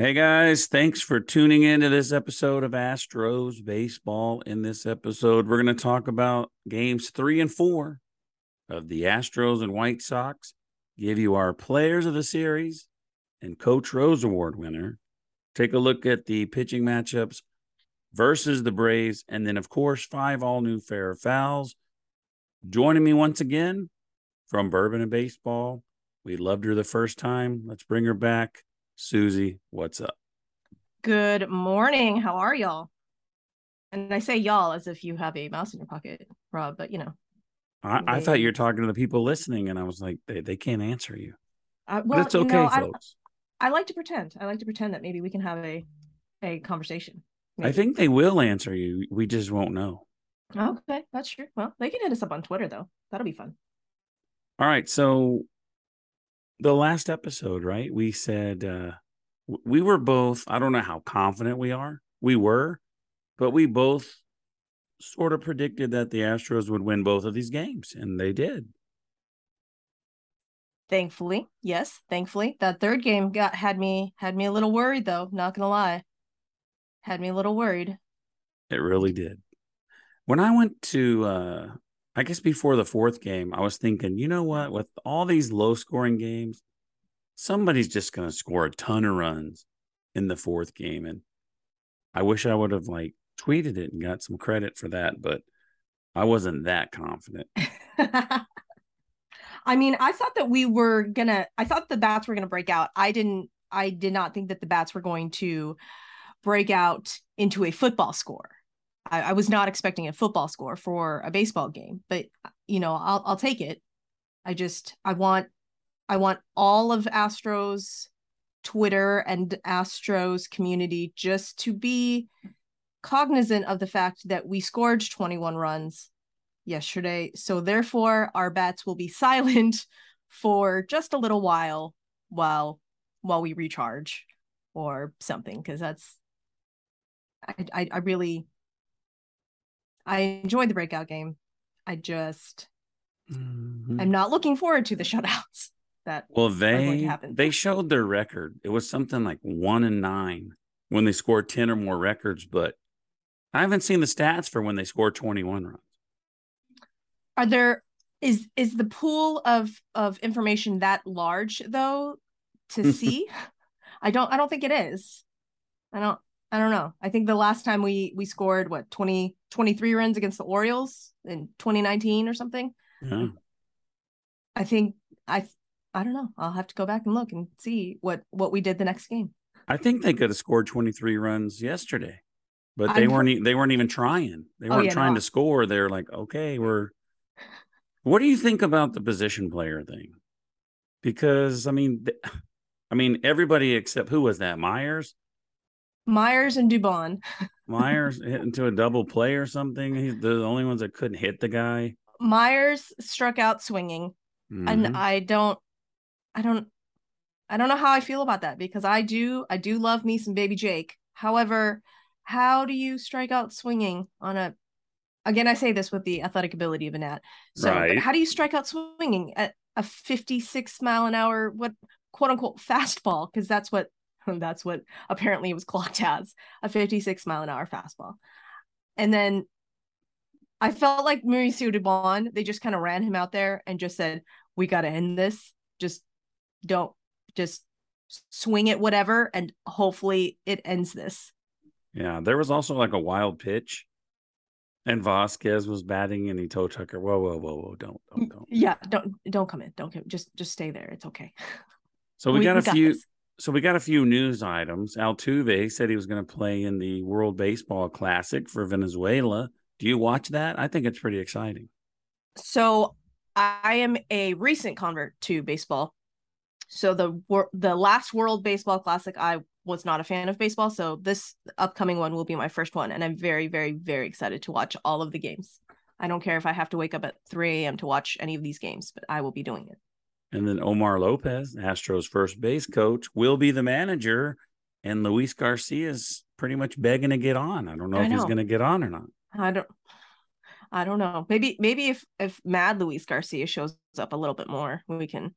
Hey guys, thanks for tuning in to this episode of Astros Baseball. In this episode, we're going to talk about games three and four of the Astros and White Sox, give you our players of the series and Coach Rose Award winner. Take a look at the pitching matchups versus the Braves, and then, of course, five all new fair fouls. Joining me once again from Bourbon and Baseball. We loved her the first time. Let's bring her back. Susie, what's up? Good morning. How are y'all? And I say y'all as if you have a mouse in your pocket, Rob, but you know. I, I thought you were talking to the people listening, and I was like, they, they can't answer you. Uh, well, but it's okay, you know, folks. I, I like to pretend. I like to pretend that maybe we can have a a conversation. I think they will answer you. We just won't know. Okay, that's true. Well, they can hit us up on Twitter though. That'll be fun. All right. So the last episode, right? We said uh we were both, I don't know how confident we are. We were, but we both sort of predicted that the Astros would win both of these games, and they did. Thankfully, yes, thankfully. That third game got had me had me a little worried though, not gonna lie. Had me a little worried. It really did. When I went to uh I guess before the fourth game, I was thinking, you know what, with all these low scoring games, somebody's just gonna score a ton of runs in the fourth game. And I wish I would have like tweeted it and got some credit for that, but I wasn't that confident. I mean, I thought that we were gonna I thought the bats were gonna break out. I didn't I did not think that the bats were going to break out into a football score. I, I was not expecting a football score for a baseball game, but you know, I'll I'll take it. I just I want I want all of Astros Twitter and Astros community just to be cognizant of the fact that we scored 21 runs yesterday. So therefore our bats will be silent for just a little while while while we recharge or something because that's I, I I really I enjoyed the breakout game. I just Mhm. I'm not looking forward to the shutouts that Well, are going to they they showed their record. It was something like one and nine when they scored ten or more records, but I haven't seen the stats for when they scored twenty one runs. Are there is is the pool of of information that large though to see? I don't I don't think it is. I don't I don't know. I think the last time we we scored what 20 23 runs against the Orioles in 2019 or something. Yeah. I think I I don't know. I'll have to go back and look and see what what we did the next game. I think they could have scored twenty three runs yesterday, but they I'm- weren't. They weren't even trying. They Oh, weren't yeah, trying no. to score. They're like, okay, we're. What do you think about the position player thing? Because I mean, th- I mean, everybody except who was that? Meyers. Meyers and Dubon. Meyers hit into a double play or something. He's the only ones that couldn't hit the guy. Meyers struck out swinging Mhm. and I don't I don't I don't know how I feel about that because I do I do love me some baby Jake. However, how do you strike out swinging on a again I say this with the athletic ability of a gnat. So Right. how do you strike out swinging at a 56 mile an hour what quote unquote fastball because that's what that's what apparently it was clocked as a 56 mile an hour fastball. And then I felt like Mauricio Dubon, they just kind of ran him out there and just said, "We got to end this. Just don't, just swing it, whatever, and hopefully it ends this. Yeah, there was also like a wild pitch, and Vázquez was batting, and he told Tucker, "Whoa, whoa, whoa, whoa, don't, don't, mm, don't." Yeah, don't don't come in. Don't come. Just just stay there. It's okay. So we, We- got we a got few. this. So we got a few news items. Altuve said he was going to play in the World Baseball Classic for Venezuela. Do you watch that? I think it's pretty exciting. So I am a recent convert to baseball. So the the last World Baseball Classic, I was not a fan of baseball. So this upcoming one will be my first one, and I'm very, very, very excited to watch all of the games. I don't care if I have to wake up at 3 a.m. to watch any of these games, but I will be doing it. And then Omar Lopez, Astros first base coach, will be the manager, and Luis Garcia is pretty much begging to get on. I don't know I if he's going to get on or not. I don't I don't know. Maybe maybe if if Mad Luis Garcia shows up a little bit more, we can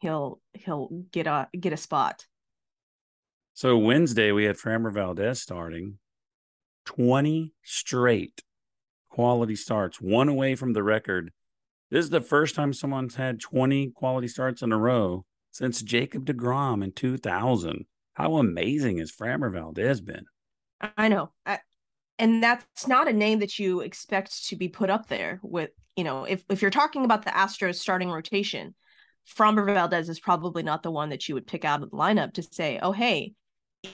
he'll he'll get a get a spot. So Wednesday we had Framber Valdez starting, twenty straight quality starts, one away from the record. This is the first time someone's had twenty quality starts in a row since Jacob Degrom in two thousand. How amazing has Framber Valdez been? I know. I, and that's not a name that you expect to be put up there with, you know, if if you're talking about the Astros starting rotation, Framber Valdez is probably not the one that you would pick out of the lineup to say, "Oh, hey,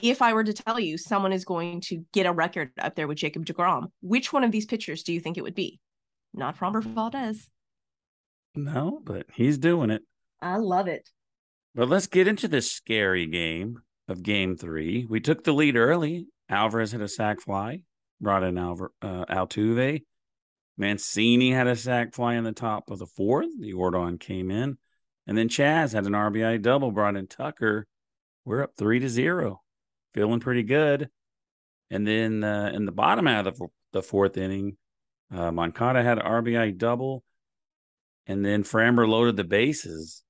if I were to tell you someone is going to get a record up there with Jacob DeGrom, which one of these pitchers do you think it would be?" Not Framber Valdez. No, but he's doing it. I love it. But let's get into this scary game of game three. We took the lead early. Alvarez hit a sac fly, brought in Alvar, uh, Altuve. Mancini had a sac fly in the top of the fourth. Yordan came in. And then Chas had an RBI double, brought in Tucker. We're up three to zero. Feeling pretty good. And then uh, in the bottom half of the, the fourth inning, uh, Moncada had an RBI double. And then Framber loaded the bases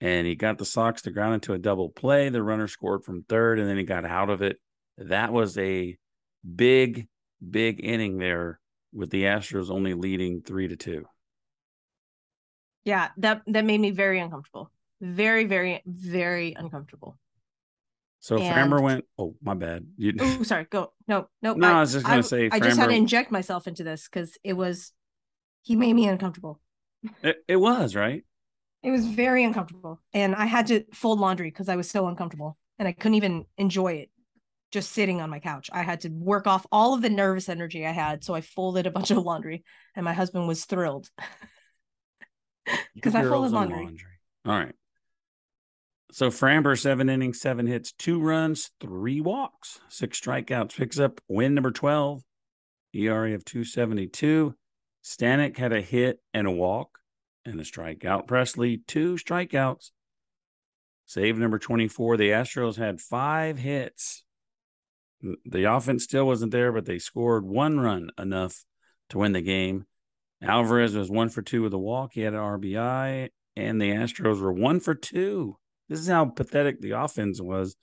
and he got the Sox to ground into a double play. The runner scored from third, and then he got out of it. That was a big, big inning there with the Astros only leading three to two. Yeah, that that made me very uncomfortable. Very, very, very uncomfortable. So And- Framber went. Oh, my bad. You, Oh, sorry. Go. No, no. No, I was just gonna say I just had to inject myself into this because it was. He made me uncomfortable. It, it was right. It was very uncomfortable, and I had to fold laundry because I was so uncomfortable, and I couldn't even enjoy it. Just sitting on my couch, I had to work off all of the nervous energy I had, so I folded a bunch of laundry, and my husband was thrilled because I folded and laundry. All right. So Framber, seven innings, seven hits, two runs, three walks, six strikeouts, picks up win number 12, ERA of 272. Stanek had a hit and a walk and a strikeout. Pressly, two strikeouts. Save number 24. The Astros had five hits. The offense still wasn't there, but they scored one run enough to win the game. Alvarez was one for two with a walk. He had an RBI, and the Astros were one for two. This is how pathetic the offense was.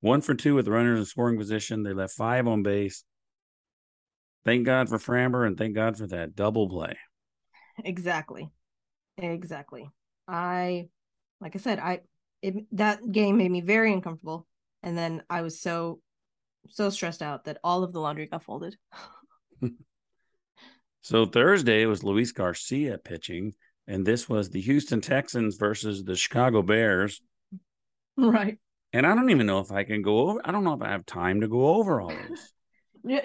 One for two with runners in scoring position. They left five on base. Thank God for Framber, and thank God for that double play. Exactly. Exactly. I like I said, I it that game made me very uncomfortable. And then I was so so stressed out that all of the laundry got folded. So Thursday was Luis Garcia pitching, and this was the Houston Texans versus the Chicago Bears. Right. And I don't even know if I can go over. I don't know if I have time to go over all this.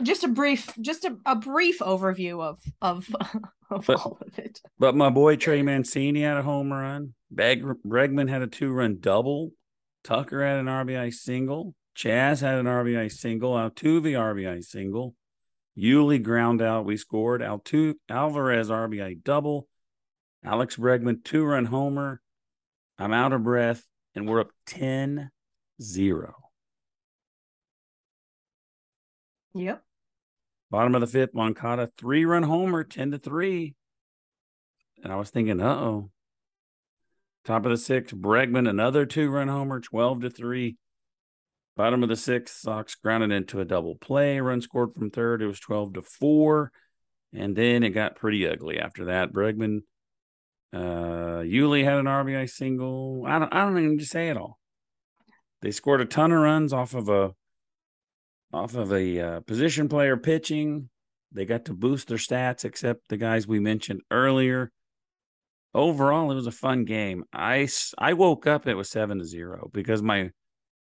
Just a brief just a, a brief overview of of of But- all of it. But my boy Trey Mancini had a home run. Beg- Bregman had a two run double. Tucker had an RBI single. Chas had an RBI single. Altuve RBI single. Yuli ground out. We scored. Altu- Alvarez RBI double. Alex Bregman two run homer. I'm out of breath, and we're up 10 0. Yep. Bottom of the fifth, Moncada three run homer, 10 to 3. And I was thinking, uh oh. Top of the sixth, Bregman, another two run homer, 12 to 3. Bottom of the sixth, Sox grounded into a double play. Run scored from third. It was 12 to 4. And then it got pretty ugly after that. Bregman, uh, Yuli had an RBI single. I don't, I don't even say it all. they scored a ton of runs off of a off of a uh, position player pitching. They got to boost their stats, except the guys we mentioned earlier. Overall, it was a fun game. I I woke up it was seven to zero because my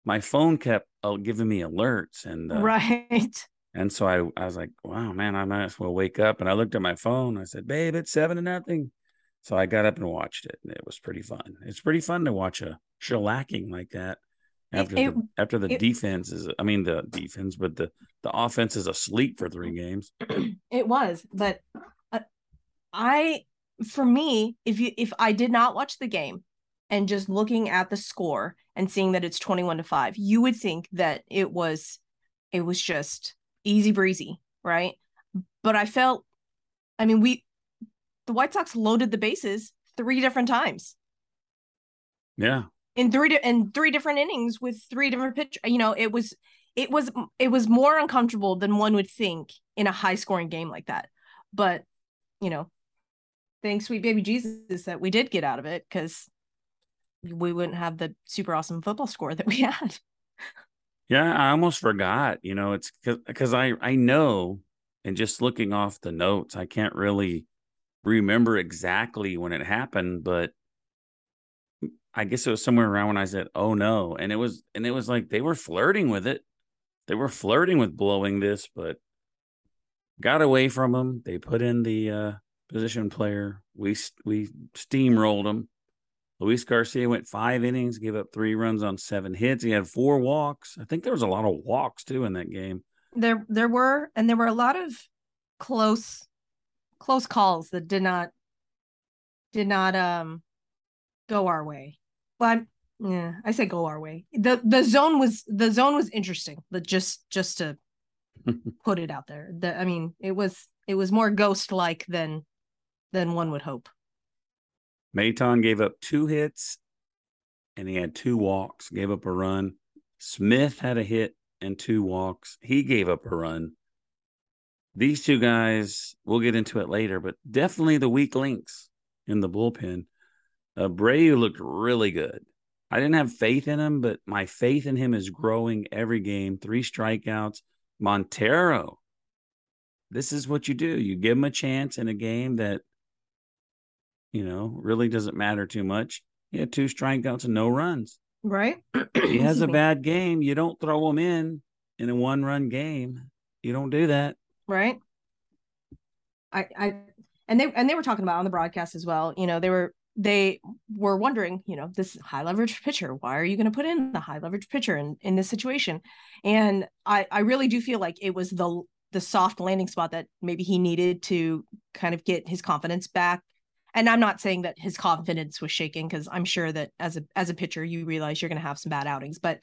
my phone kept uh, giving me alerts and uh, right. And so I I was like, wow, man, I might as well wake up. And I looked at my phone. I said, babe, it's seven to nothing. So I got up and watched it, and it was pretty fun. It's pretty fun to watch a shellacking like that after It- the after the it- defense is. I mean the defense, but the the offense is asleep for three games. It was, but uh, I, for me, if you if I did not watch the game and just looking at the score and seeing that it's twenty one to five, you would think that it was, it was just easy breezy, right? But I felt, I mean, we, the White Sox loaded the bases three different times Yeah, in three di- in three different innings with three different pitch. You know, it was it was it was more uncomfortable than one would think in a high scoring game like that. But you know, thanks sweet baby Jesus that we did get out of it because we wouldn't have the super awesome football score that we had. yeah. I almost forgot. You know, it's because I I know, and just looking off the notes, I can't really remember exactly when it happened, but I guess it was somewhere around when I said, "Oh no," and it was and it was like they were flirting with it. They were flirting with blowing this, but got away from them. They put in the uh, position player. We we steamrolled them. Luis Garcia went five innings, gave up three runs on seven hits. He had four walks. I think there was a lot of walks too in that game. There there were and there were a lot of close close calls that did not did not um go our way. Well, I'm, yeah, I say go our way. The the zone was the zone was interesting, but just just to put it out there. The, I mean, it was it was more ghost like than than one would hope. Maton gave up two hits and he had two walks, gave up a run. Smith had a hit and two walks. He gave up a run. These two guys, we'll get into it later, but definitely the weak links in the bullpen. Abreu looked really good. I didn't have faith in him, but my faith in him is growing every game. Three strikeouts. Montero, this is what you do. You give him a chance in a game that, you know, really doesn't matter too much. He had two strikeouts and no runs. Right? He has a bad game. You don't throw him in in a one run game. You don't do that. right i i and they and they were talking about on the broadcast as well you know they were they were wondering you know this high leverage pitcher why are you going to put in the high leverage pitcher in in this situation? And i i really do feel like it was the the soft landing spot that maybe he needed to kind of get his confidence back. And i'm not saying that his confidence was shaking because i'm sure that as a as a pitcher you realize you're going to have some bad outings. But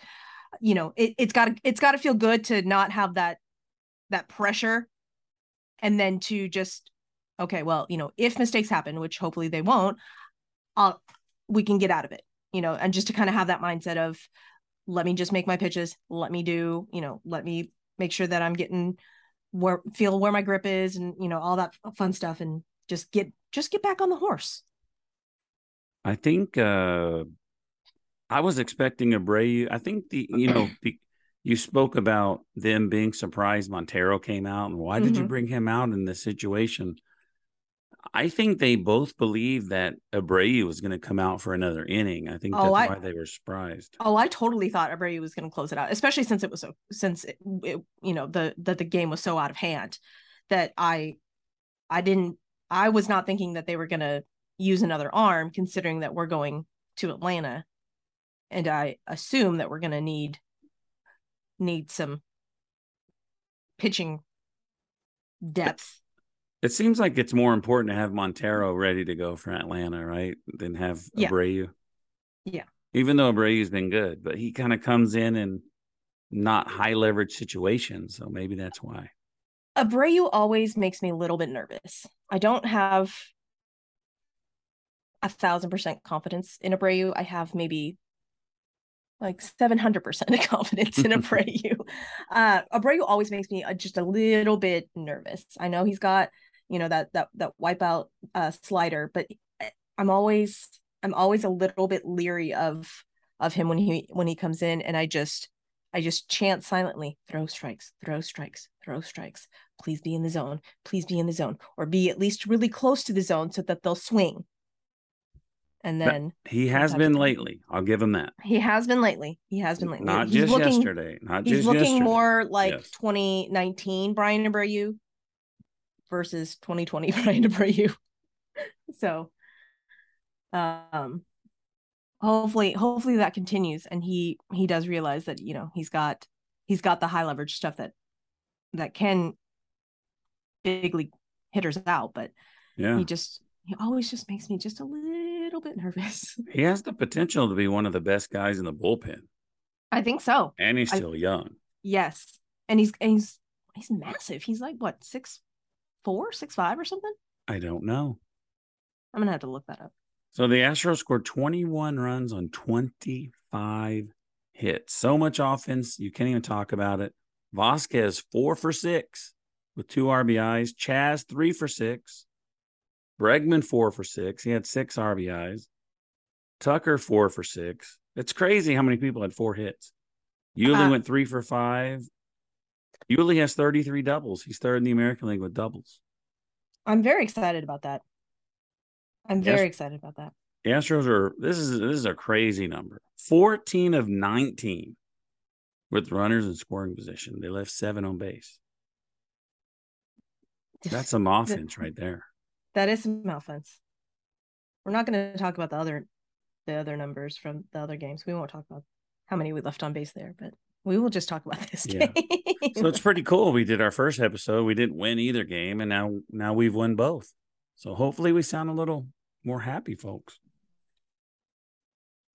you know it, it's got to it's got to feel good to not have that that pressure and then to just okay well you know if mistakes happen which hopefully they won't i'll we can get out of it you know and just to kind of have that mindset of let me just make my pitches let me do you know let me make sure that i'm getting where feel where my grip is and you know all that fun stuff and just get just get back on the horse I think uh I was expecting Abreu. I think the you know the, you spoke about them being surprised Montero came out and why did you Mhm. bring him out in this situation? I think they both believed that Abreu was going to come out for another inning. I think oh, that's Oh, I- why they were surprised. Oh, I totally thought Abreu was going to close it out, especially since it was so since it, it, you know the that the game was so out of hand that I I didn't I was not thinking that they were going to use another arm considering that we're going to Atlanta and I assume that we're going to need need some pitching depth. It seems like it's more important to have Montero ready to go for Atlanta, right, than have Yeah. Abreu. Yeah. Even though Abreu's been good, but he kind of comes in in not high leverage situations, so maybe that's why. Abreu always makes me a little bit nervous. I don't have a thousand percent confidence in Abreu. I have maybe like 700% confidence in Abreu. uh, Abreu always makes me uh, just a little bit nervous. I know he's got, you know, that, that, that wipeout uh, slider, but I'm always, I'm always a little bit leery of, of him when he when he comes in and I just I just chant silently, throw strikes, throw strikes, throw strikes. Please be in the zone. Please be in the zone or be at least really close to the zone so that they'll swing. And then but he has been lately. I'll give him that. He has been lately. He has been lately. Not he's just looking, yesterday. Not he's just looking yesterday. more like yes. 2019 Bryan Abreu versus 2020 Bryan Abreu. so um hopefully hopefully that continues and he he does realize that you know he's got he's got the high leverage stuff that that can big league hitters out but yeah. he just he always just makes me just a little bit nervous. He has the potential to be one of the best guys in the bullpen. I think so. And he's still I, young. Yes. And he's and he's he's massive. He's like what six four six five or something i don't know i'm gonna have to look that up so the Astros scored 21 runs on 25 hits. So much offense, you can't even talk about it. Vázquez, four for six with two RBIs. Chas, three for six. Bregman, four for six. He had six RBIs. Tucker, four for six. It's crazy how many people had four hits. Yuli uh, went three for five. Yuli has 33 doubles. He's third in the American League with doubles. I'm very excited about that. I'm very excited about that. The Astros are this is this is a crazy number. 14 of 19 with runners in scoring position. They left seven on base. That's some offense right there. That is some offense. We're not going to talk about the other the other numbers from the other games. We won't talk about how many we left on base there, but we will just talk about this yeah. so it's pretty cool. We did our first episode. We didn't win either game, and now now we've won both. So hopefully we sound a little more happy, folks.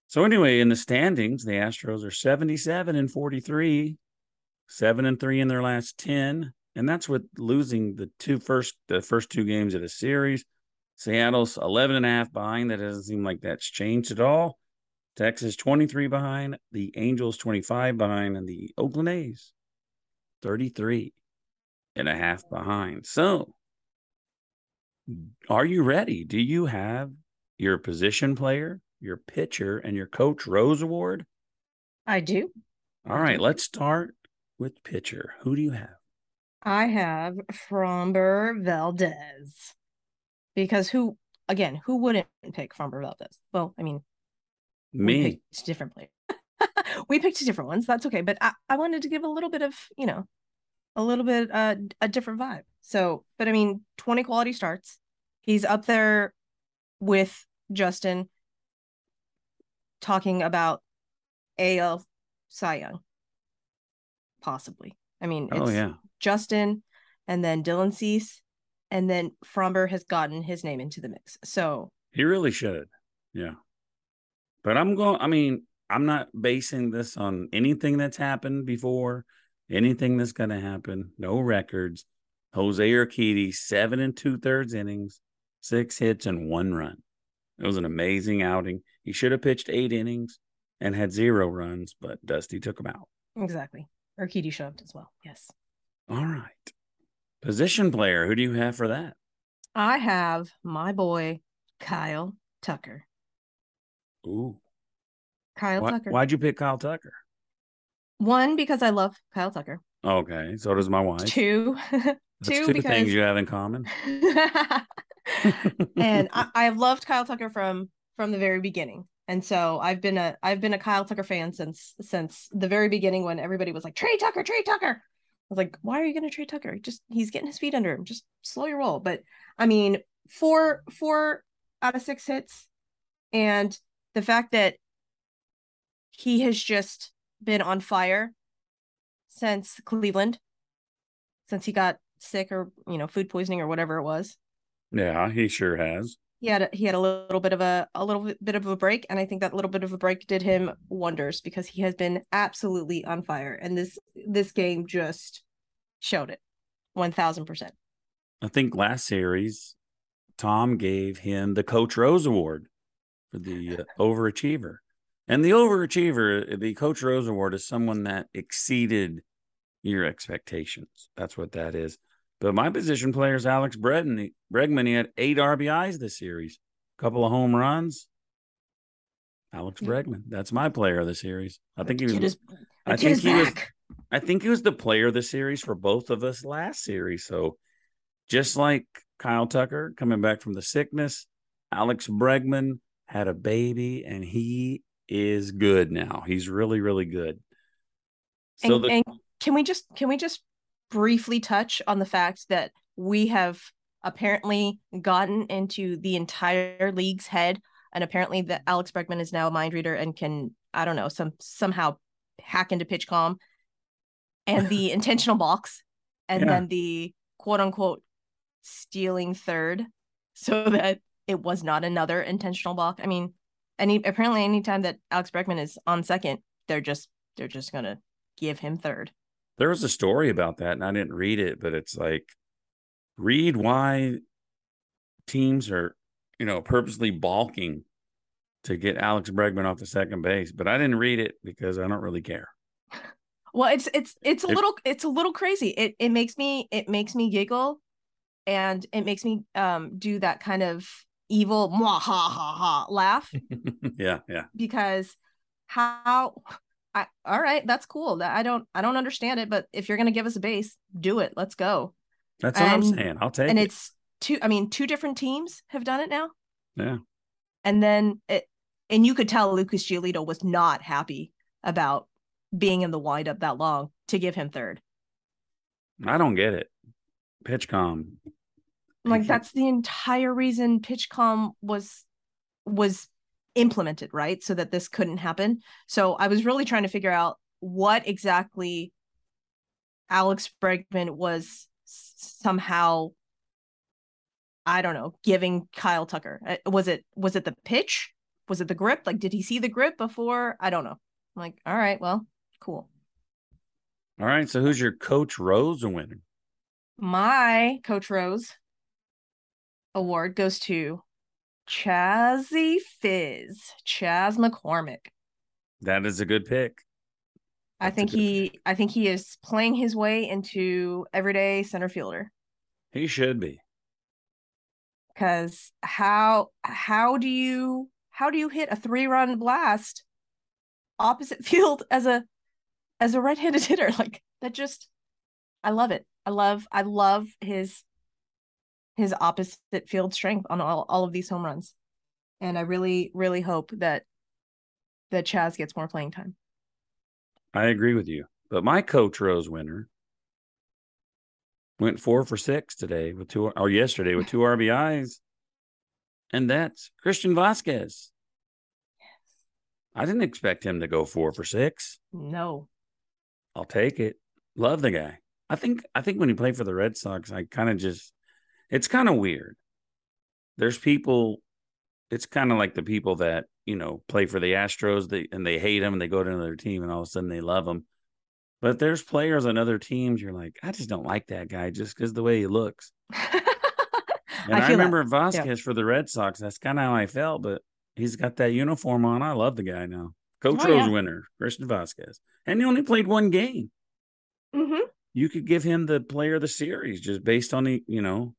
So anyway, in the standings, the Astros are 77 and 43, 7 and 3 in their last 10, and that's with losing the two first the first two games of the series. Seattle's 11 and a half behind. That doesn't seem like that's changed at all. Texas 23 behind, the Angels 25 behind, and the Oakland A's 33 and a half behind. So are you ready? Do you have your position player, your pitcher, and your coach Rose Award? I do. All right, let's start with pitcher. Who do you have? I have Framber Valdez. Because who again, who wouldn't pick Framber Valdez? Well, I mean, me. We picked different players. we picked different ones. That's okay. But I, I wanted to give a little bit of, you know, a little bit uh, a different vibe. So, but I mean, 20 quality starts. He's up there with Justin talking about AL Cy Young. Possibly. I mean, oh, yeah. Justin and then Dylan Cease and then Framber has gotten his name into the mix. So he really should. Yeah. But I'm going, I mean, I'm not basing this on anything that's happened before anything that's going to happen. No records. Jose Urquidy, seven and two thirds innings, six hits and one run. It was an amazing outing. He should have pitched eight innings and had zero runs, but Dusty took him out. Exactly. Urquidy shoved as well. Yes. All right. Position player. Who do you have for that? I have my boy Kyle Tucker. Ooh. Kyle Why, Tucker. Why'd you pick Kyle Tucker? One, because I love Kyle Tucker. Okay, so does my wife. Two, because... things you have in common. and I, I have loved Kyle Tucker from from the very beginning, and so I've been a I've been a Kyle Tucker fan since since the very beginning when everybody was like Trey Tucker, Trey Tucker. I was like, why are you going to trade Tucker? Just he's getting his feet under him. Just slow your roll. But I mean, four four out of six hits, and the fact that he has just been on fire since Cleveland, since he got sick or you know food poisoning or whatever it was. Yeah, he sure has. He had a, he had a little bit of a a little bit of a break, and I think that little bit of a break did him wonders because he has been absolutely on fire, and this this game just showed it, one thousand percent. I think last series, Tom gave him the Coach Rose Award for the uh, overachiever. And the overachiever, the Coach Rose Award, is someone that exceeded your expectations. That's what that is. But my position player is Alex Bregman. Bregman, he had eight RBIs this series, a couple of home runs. Alex Bregman. That's my player of the series. I think he was. Is, I think he was. I think he was the player of the series for both of us last series. So, just like Kyle Tucker coming back from the sickness, Alex Bregman had a baby, and he is good now. He's really, really good. So and, the, and can we just can we just briefly touch on the fact that we have apparently gotten into the entire league's head and apparently that Alex Bregman is now a mind reader and can I don't know some somehow hack into PitchCom and the intentional box and Yeah. then the quote unquote stealing third so that it was not another intentional balk. I mean, any apparently anytime that Alex Bregman is on second, they're just they're just gonna give him third. there was a story about that, and I didn't read it, but it's like read why teams are, you know, purposely balking to get Alex Bregman off the second base. But I didn't read it because I don't really care. Well, it's it's it's a It- little it's a little crazy. It it makes me it makes me giggle, and it makes me um do that kind of evil ha ha ha laugh yeah, yeah. because how I all right that's cool that I don't I don't understand it but if you're gonna give us a base do it let's go That's what I'm saying. I'll take and it. it's two I mean two different teams have done it now Yeah. and then it and you could tell Lucas Giolito was not happy about being in the windup that long to give him third I don't get it. Pitchcom. Like Mhm. that's the entire reason pitchcom was was implemented right? So that this couldn't happen. So i was really trying to figure out what exactly alex bregman was somehow i don't know giving kyle tucker. Uh, was it was it the pitch? Was it the grip? Like did he see the grip before? I don't know. I'm like all right well cool. All right. So who's your coach Rose winner? my coach rose award goes to Chazzy Fizz, Chas McCormick. That is a good pick. I That's a think he I think he is playing his way into everyday center fielder. He should be. Cause how how do you how do you hit a three run blast opposite field as a as a right handed hitter? Like that just I love it. I love I love his his opposite field strength on all, all of these home runs. And I really, really hope that that Chas gets more playing time. I agree with you. But my coach Rose winner went four for six today with two or yesterday with two RBIs. And that's Christian Vázquez. Yes. I didn't expect him to go four for six. No. I'll take it. Love the guy. I think I think when he played for the Red Sox, I kind of just it's kind of weird. There's people it's kind of like the people that, you know, play for the Astros they, and they hate them and they go to another team and all of a sudden they love them. But there's players on other teams you're like, I just don't like that guy just because the way he looks. And I, I feel that. remember Vázquez for the Red Sox. That's kind of how I felt, but he's got that uniform on. I love the guy now. Coach Oh, Rose yeah. winner, Christian Vázquez. And he only played one game hmm you could give him the player of the series just based on the you know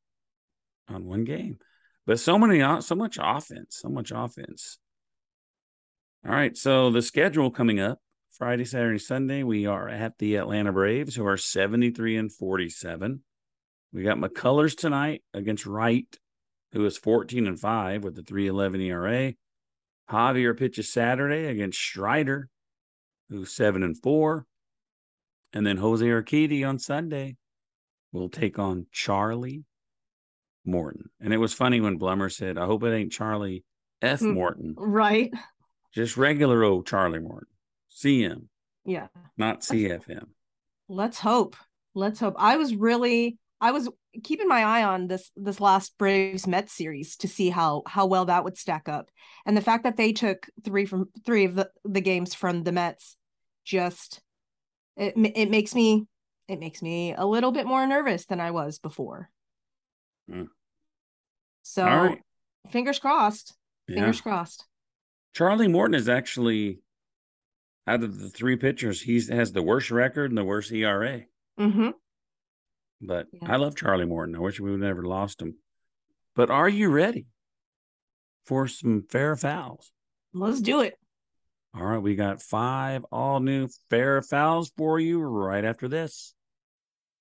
on one game. But so many so much offense so much offense. All right so the schedule coming up friday saturday sunday we are at the atlanta braves who are 73 and 47 we got mccullers tonight against wright who is 14 and 5 with the 311 era javier pitches saturday against strider who's 7 and 4 and then Jose Urquidy on Sunday will take on Charlie Morton. And it was funny when Blummer said, I hope it ain't Charlie F. Hmm. Morton, Right. just regular old Charlie Morton. CM, Yeah. not CFM. Let's hope. Let's hope. I was really I was keeping my eye on this this last Braves Mets series to see how how well that would stack up. And the fact that they took three from three of the, the games from the Mets just it it makes me it makes me a little bit more nervous than I was before. Hmm. So right. fingers crossed. Yeah. Fingers crossed. Charlie Morton is actually out of the three pitchers, he has the worst record and the worst ERA. Mm-hmm. But Yeah. I love Charlie Morton. I wish we would never lost him. But are you ready for some fair fouls? Let's do it. All right, we got five all new fair fouls for you right after this.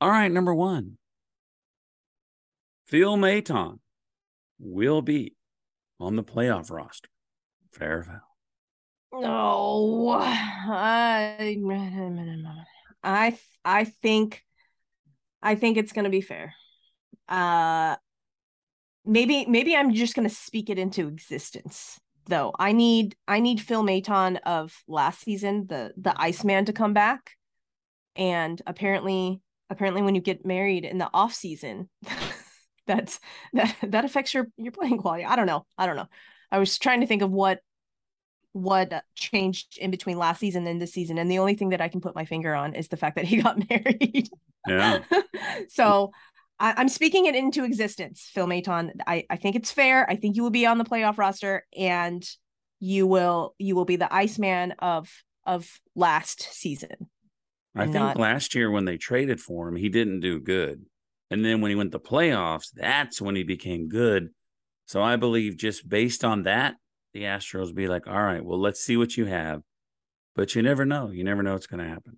All right, number one. Phil Maton will be on the playoff roster. Foul. No, I, I, I think, I think it's gonna be fair. Uh, maybe, maybe I'm just gonna speak it into existence. Though I need, I need Phil Maton of last season, the the Iceman, to come back, and apparently, apparently, when you get married in the off season, that's that that affects your your playing quality. I don't know. I don't know. I was trying to think of what what changed in between last season and this season and the only thing that i can put my finger on is the fact that he got married Yeah. so I, am speaking it into existence phil maton I, I think it's fair i think you will be on the playoff roster and you will you will be the iceman of of last season I think Not- last year when they traded for him, he didn't do good. And then when he went to playoffs, that's when he became good. So I believe just based on that, the Astros be like, all right, well, let's see what you have. But you never know. You never know what's going to happen.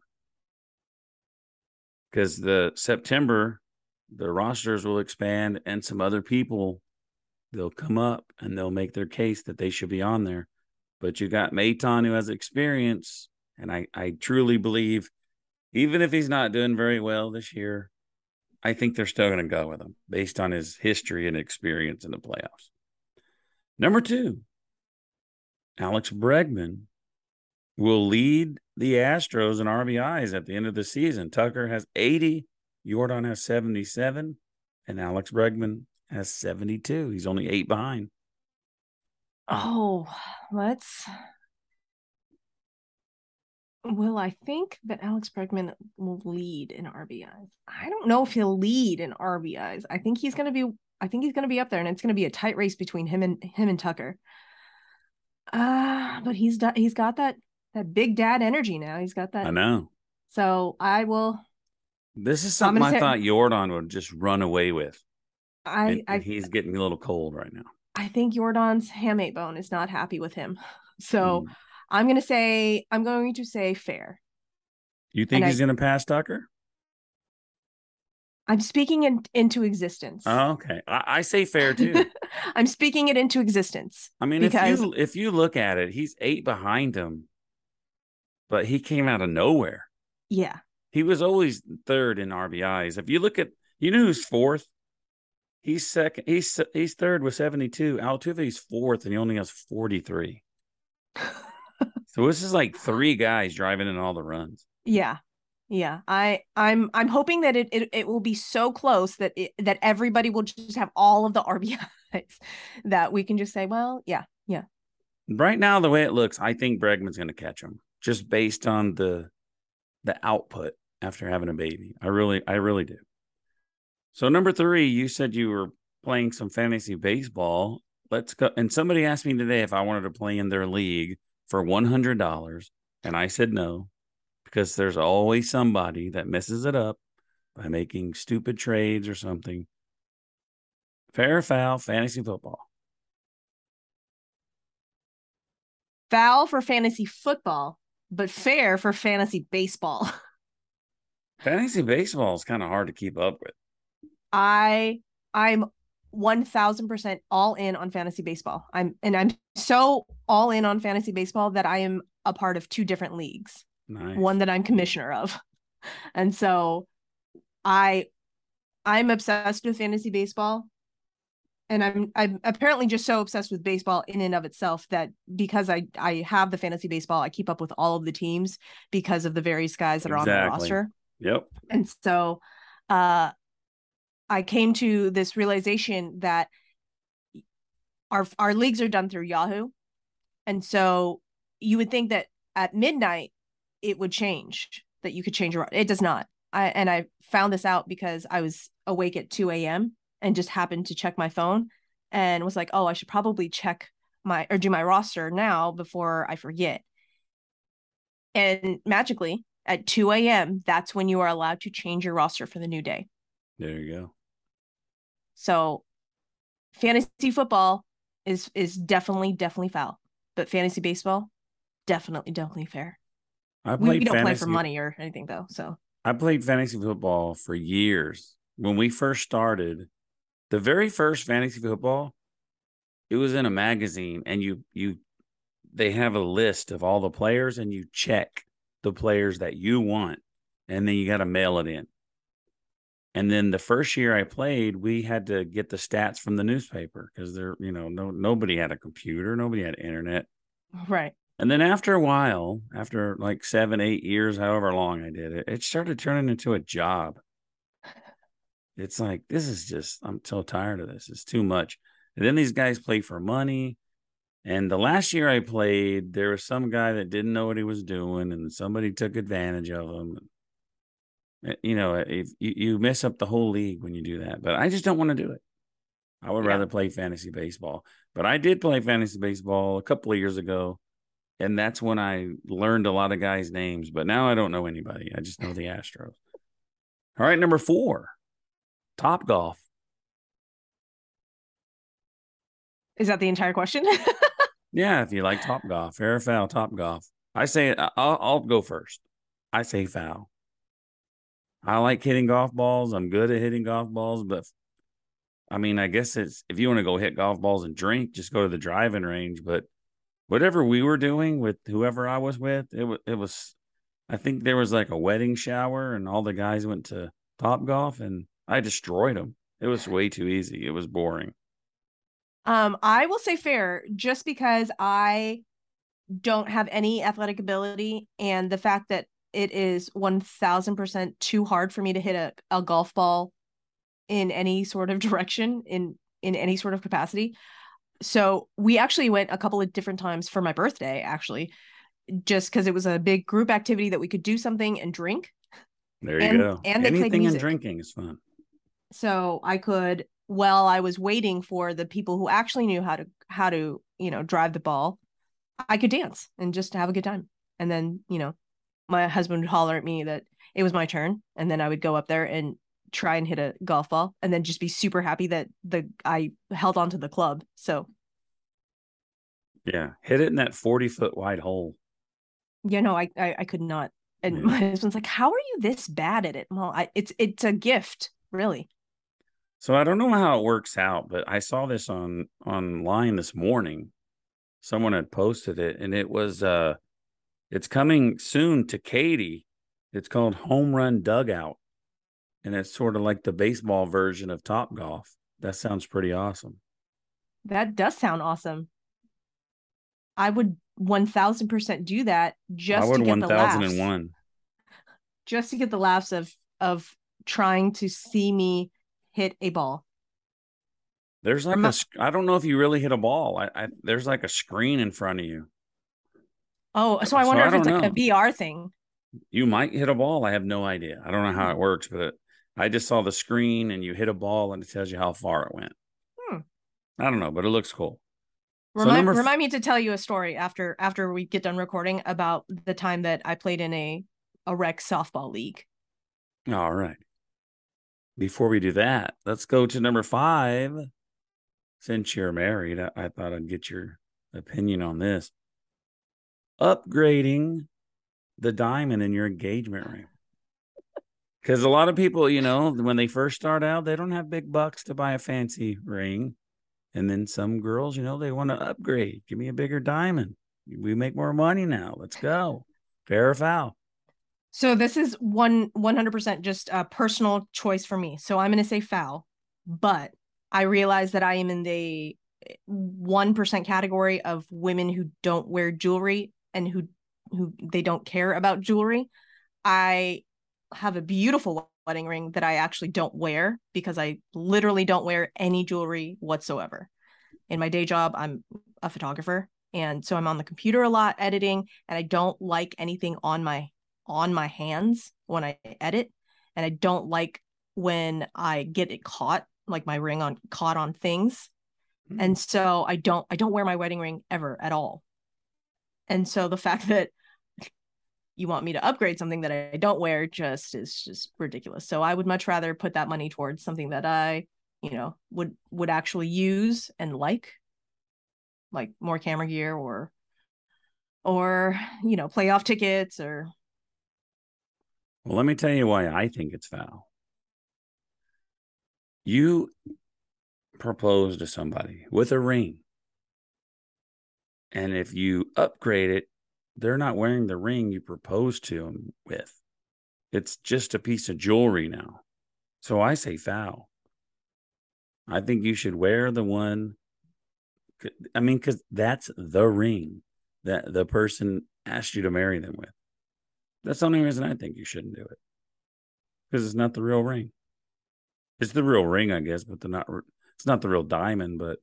Because the September, the rosters will expand and some other people, they'll come up and they'll make their case that they should be on there. But you got Maton who has experience. And I, I truly believe, even if he's not doing very well this year, I think they're still going to go with him based on his history and experience in the playoffs. Number two, Alex Bregman will lead the Astros in RBIs at the end of the season. Tucker has 80, Yordan has 77, and Alex Bregman has 72. He's only eight behind. oh let's well i think that alex bregman will lead in rbis i don't know if he'll lead in rbis i think he's going to be i think he's going to be up there and it's going to be a tight race between him and him and tucker uh but he's he's got that that big dad energy now he's got that I know. so i will This is something I say- thought Yordan would just run away with. i And, i and he's getting a little cold right now. i think yordan's hamate bone is not happy with him so Mm. I'm going to say i'm going to say fair You think and he's going to pass Tucker? i'm speaking it into existence Oh, okay. I, I say fair too. I'm speaking it into existence. I mean, Because- if you if you look at it, he's eight behind him, but he came out of nowhere. Yeah. He was always third in RBIs. If you look at, you know who's fourth? He's second. He's he's third with seventy two. Altuve's fourth, and he only has forty three. So this is like three guys driving in all the runs. Yeah. Yeah. I I'm I'm hoping that it it, it will be so close that it, that everybody will just have all of the RBIs that we can just say, well, yeah, yeah. Right now, the way it looks, I think Bregman's going to catch him just based on the the output after having a baby. I really, I really do. So number three, you said you were playing some fantasy baseball. Let's go. And somebody asked me today if I wanted to play in their league for one hundred dollars, and I said no because there's always somebody that messes it up by making stupid trades or something. Fair or foul, fantasy football. Foul for fantasy football, but fair for fantasy baseball. Fantasy baseball is kind of hard to keep up with. I I'm 1000% all in on fantasy baseball. I'm and I'm so all in on fantasy baseball that I am a part of two different leagues. Nice. One that I'm commissioner of. And so I I'm obsessed with fantasy baseball. And I'm I'm apparently just so obsessed with baseball in and of itself that because I I have the fantasy baseball, I keep up with all of the teams because of the various guys that are on the roster. Yep. And so uh I came to this realization that our our leagues are done through Yahoo. And so you would think that at midnight it would change, that you could change your it does not. I and I found this out because I was awake at 2 a.m. and just happened to check my phone and was like, oh, I should probably check my or do my roster now before I forget. And magically at 2 a.m., that's when you are allowed to change your roster for the new day. There you go. So fantasy football is is definitely definitely foul, but fantasy baseball definitely definitely fair. I We, we don't play for money or anything though. So I played fantasy football for years. When we first started, the very first fantasy football, it was in a magazine, and you you they have a list of all the players, and you check the players that you want, and then you got to mail it in. And then the first year I played, we had to get the stats from the newspaper because there, you know, no nobody had a computer, nobody had internet. right. And then after a while, after like seven, eight years, however long I did it, it started turning into a job. It's like, this is just, I'm so tired of this. It's too much. And then these guys play for money. And the last year I played, there was some guy that didn't know what he was doing, and somebody took advantage of him. Uh, You know, if you, you mess up the whole league when you do that, but I just don't want to do it. I would Yeah. rather play fantasy baseball. But I did play fantasy baseball a couple of years ago and that's when I learned a lot of guys' names. But now I don't know anybody. I just know the Astros. All right, number four, Top Golf. Is that the entire question? Yeah, if you like Top Golf, fair or foul, Top Golf. I say I'll, I'll go first. I say foul. I like hitting golf balls. I'm good at hitting golf balls, but I mean, I guess it's if you want to go hit golf balls and drink, just go to the driving range. But whatever we were doing with whoever I was with, it was it was. I think there was like a wedding shower, and all the guys went to Top Golf, and I destroyed them. It was way too easy. It was boring. um, I will say fair just because I don't have any athletic ability and the fact that it is 1000% too hard for me to hit a, a golf ball in any sort of direction in in any sort of capacity so we actually went a couple of different times for my birthday actually just because it was a big group activity that we could do something and drink There you And- go. and they Anything in music. drinking is fun. so i could while i was waiting for the people who actually knew how to how to you know drive the ball i could dance and just have a good time and then you know my husband would holler at me that it was my turn and then i would go up there and try and hit a golf ball and then just be super happy that the i held onto the club so Yeah, hit it in that forty foot wide hole. you know i i, I could not and Yeah. my husband's like how are you this bad at it well I, it's it's a gift really So I don't know how it works out, but I saw this on online this morning. Someone had posted it, and it was uh, it's coming soon to Katy. It's called Home Run Dugout, and it's sort of like the baseball version of Top Golf. That sounds pretty awesome. That does sound awesome. I would 1000% do that just I would to get one the laughs. Just to get the laughs of of trying to see me hit a ball. There's like a sc- I don't know if you really hit a ball. I, I there's like a screen in front of you. Oh, so I So wonder I if it's don't like a VR thing. You might hit a ball. I have no idea. I don't know how it works, but I just saw the screen and you hit a ball and it tells you how far it went. Hmm. I don't know, but it looks cool. Remind, number f- remind me to tell you a story after after we get done recording about the time that I played in a a rec softball league. All right. Before we do that, let's go to number five. Since you're married, I, I thought I'd get your opinion on this. Upgrading the diamond in your engagement ring. Because a lot of people, you know, when they first start out, they don't have big bucks to buy a fancy ring. And then some girls, you know, they want to upgrade. Give me a bigger diamond. We make more money now. Let's go. Fair or foul? So this is one 100% just a personal choice for me. So I'm going to say foul, but I realize that I am in the 1% category of women who don't wear jewelry and who who they don't care about jewelry. I have a beautiful wedding ring that I actually don't wear because I literally don't wear any jewelry whatsoever. In my day job, I'm a photographer and so I'm on the computer a lot editing and I don't like anything on my on my hands when I edit and I don't like when I get it caught like my ring on caught on things. Mm. And so I don't I don't wear my wedding ring ever at all. And so the fact that you want me to upgrade something that I don't wear just is just ridiculous. So I would much rather put that money towards something that I, you know, would would actually use and like like more camera gear or or you know, playoff tickets or Well, let me tell you why I think it's foul. You propose to somebody with a ring. And if you upgrade it, they're not wearing the ring you proposed to them with. It's just a piece of jewelry now. So I say foul. I think you should wear the one. I mean, because that's the ring that the person asked you to marry them with. That's the only reason I think you shouldn't do it. Because it's not the real ring. It's the real ring, I guess, but they're not. It's not the real diamond, but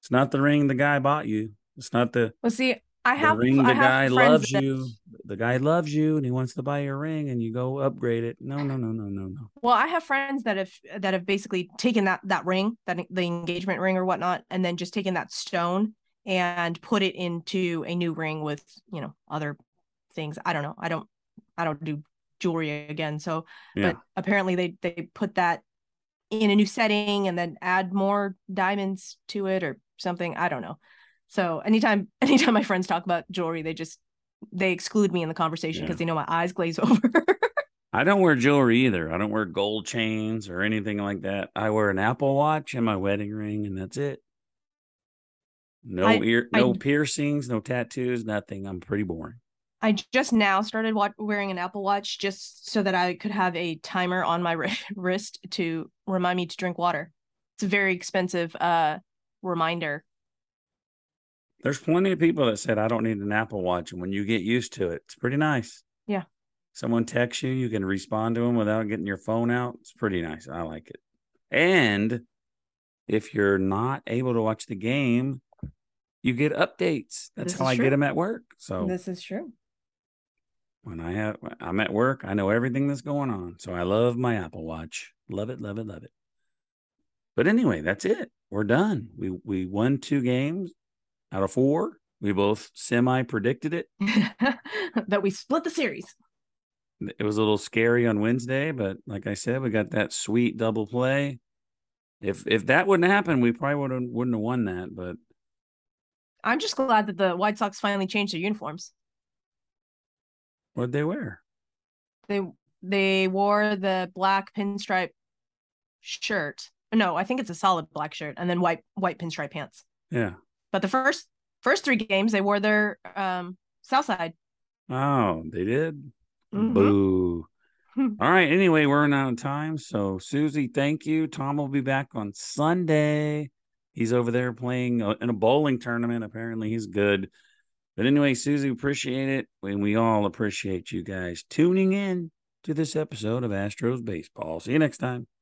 it's not the ring the guy bought you. It's not the. Well, see, I have the ring. The guy loves that, you. The guy loves you, and he wants to buy your ring, and you go upgrade it. No, no, no, no, no, no. Well, I have friends that have that have basically taken that that ring, that the engagement ring or whatnot, and then just taken that stone and put it into a new ring with you know other things. I don't know. I don't. I don't do jewelry again. So, Yeah. but apparently they they put that in a new setting and then add more diamonds to it or something. I don't know. So anytime anytime my friends talk about jewelry, they just they exclude me in the conversation Yeah. because they know my eyes glaze over. I don't wear jewelry either. I don't wear gold chains or anything like that. I wear an Apple Watch and my wedding ring, and that's it. No I- ear, I- no piercings, no tattoos, nothing. I'm pretty boring. I just now started wa- wearing an Apple Watch just so that I could have a timer on my wri- wrist to remind me to drink water. It's a very expensive uh reminder. There's plenty of people that said I don't need an Apple Watch, and when you get used to it, it's pretty nice. Yeah. Someone texts you, you can respond to them without getting your phone out. It's pretty nice. I like it. And if you're not able to watch the game, you get updates. That's how I true. get them at work. So This is true. when I have I'm at work, I know everything that's going on. So I love my Apple Watch. Love it, love it, love it. But anyway, that's it. We're done. We we won two games out of four. We both semi predicted it. that we split the series. It was a little scary on Wednesday, but like I said, we got that sweet double play. If if that wouldn't happen, we probably wouldn't wouldn't have won that. But I'm just glad that the White Sox finally changed their uniforms. what'd they wear? They they wore the black pinstripe shirt. No, I think it's a solid black shirt and then white white pinstripe pants. Yeah. But the first first three games they wore their um south side. Oh, they did. Mhm. Boo. All right. Anyway, we're running out of time. So, Susie, thank you. Tom will be back on Sunday. He's over there playing uh, in a bowling tournament. Apparently, he's good. But anyway, Susie, appreciate it. And we all appreciate you guys tuning in to this episode of Astros Baseball. See you next time.